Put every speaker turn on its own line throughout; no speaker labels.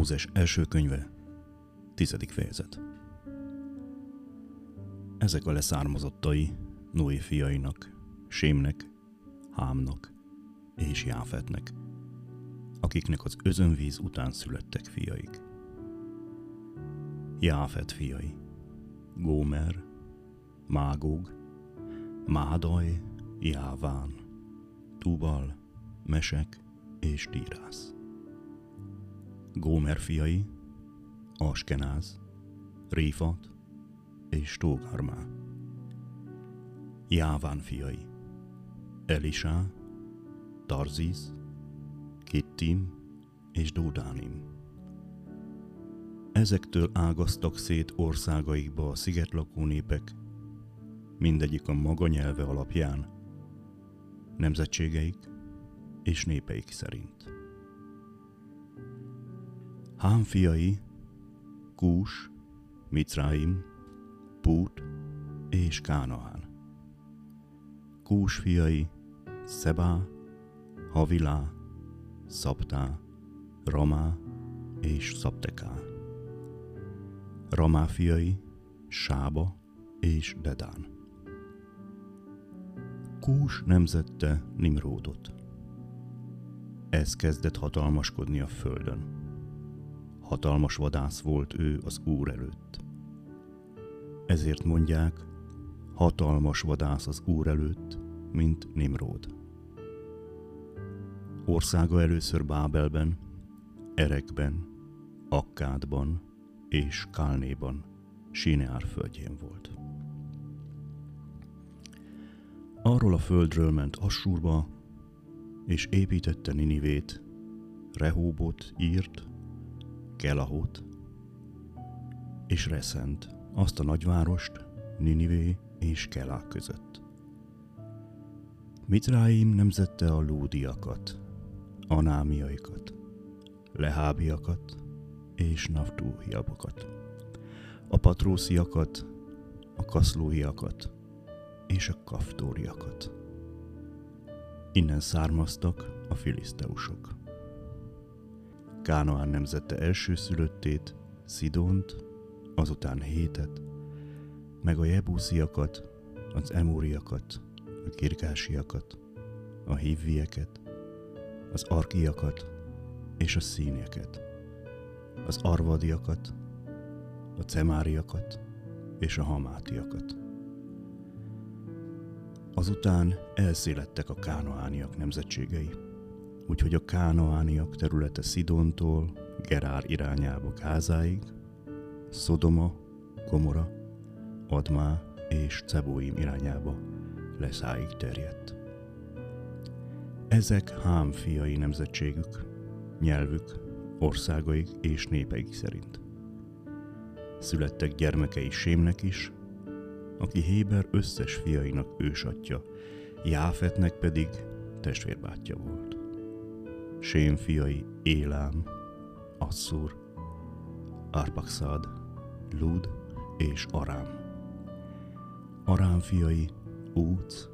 Mózes első könyve, tizedik fejezet. Ezek a leszármazottai Noé fiainak, Sémnek, Hámnak és Jáfetnek, akiknek az özönvíz után születtek fiaik. Jáfet fiai, Gómer, Mágóg, Mádaj, Jáván, Tubal, Mesek és Tírász. Gómer fiai, Askenáz, Réfat és Tógarmá. Jáván fiai, Elisá, Tarziz, Kittim és Dódánim. Ezektől ágaztak szét országaikba a szigetlakó népek, mindegyik a maga nyelve alapján, nemzetségeik és népeik szerint. Hám fiai, Kús, Micraim, Pút és Kánaán. Kús fiai, Szebá, Havilá, Szabtá, Ramá és Szabteká. Ramá fiai, Sába és Dedán. Kús nemzette Nimródot. Ez kezdett hatalmaskodni a földön hatalmas vadász volt ő az Úr előtt. Ezért mondják, hatalmas vadász az Úr előtt, mint Nimród. Országa először Bábelben, Erekben, Akkádban és Kálnéban, Sineár földjén volt. Arról a földről ment Assurba, és építette Ninivét, Rehóbot írt, Kelahot és Reszent, azt a nagyvárost Ninivé és Kelá között. Mitráim nemzette a lúdiakat, anámiaikat, lehábiakat és naftúhiabokat, a patrósziakat, a kaszlóiakat és a kaftóriakat. Innen származtak a filiszteusok. Kánoán első szülöttét, Szidont, azután Hétet, meg a Jebúsziakat, az Emóriakat, a Kirkásiakat, a Hívvieket, az Arkiakat és a Színieket, az Arvadiakat, a Cemáriakat és a Hamátiakat. Azután elszélettek a kánoániak nemzetségei úgyhogy a kánoániak területe Szidontól Gerár irányába Gázáig, Szodoma, Gomora, Admá és Cebóim irányába Leszáig terjedt. Ezek Hám fiai nemzetségük, nyelvük, országaik és népeik szerint. Születtek gyermekei Sémnek is, aki Héber összes fiainak ősatja, Jáfetnek pedig testvérbátyja volt. Sém fiai Élám, Asszur, Arpaxad, Lud és Arám. Arám fiai Úc,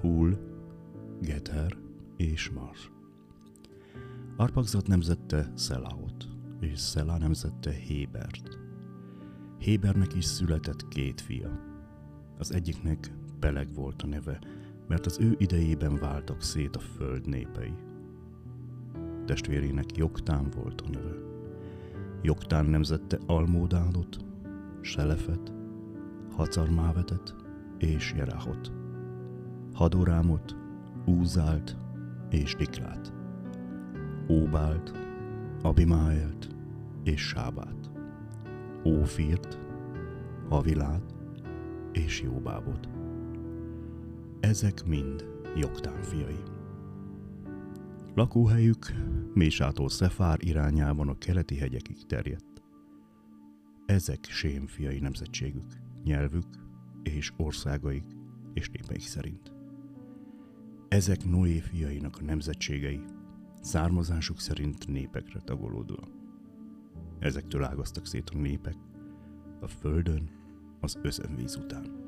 Hul, Geter és Mars. Arpaxad nemzette Szelaot, és Szelá nemzette Hébert. Hébernek is született két fia. Az egyiknek Peleg volt a neve, mert az ő idejében váltak szét a föld népei testvérének Joktán volt a neve. Joktán nemzette Almódálot, Selefet, Hacarmávetet és Jerahot, Hadorámot, Úzált és Diklát, Óbált, Abimáelt és Sábát, Ófírt, Havilát és Jóbábot. Ezek mind Joktán fiai. Lakóhelyük Mésától Szefár irányában a keleti hegyekig terjedt. Ezek Sém fiai nemzetségük, nyelvük és országaik és népeik szerint. Ezek Noé fiainak a nemzetségei, származásuk szerint népekre tagolódva. Ezektől ágaztak szét a népek, a földön, az özönvíz után.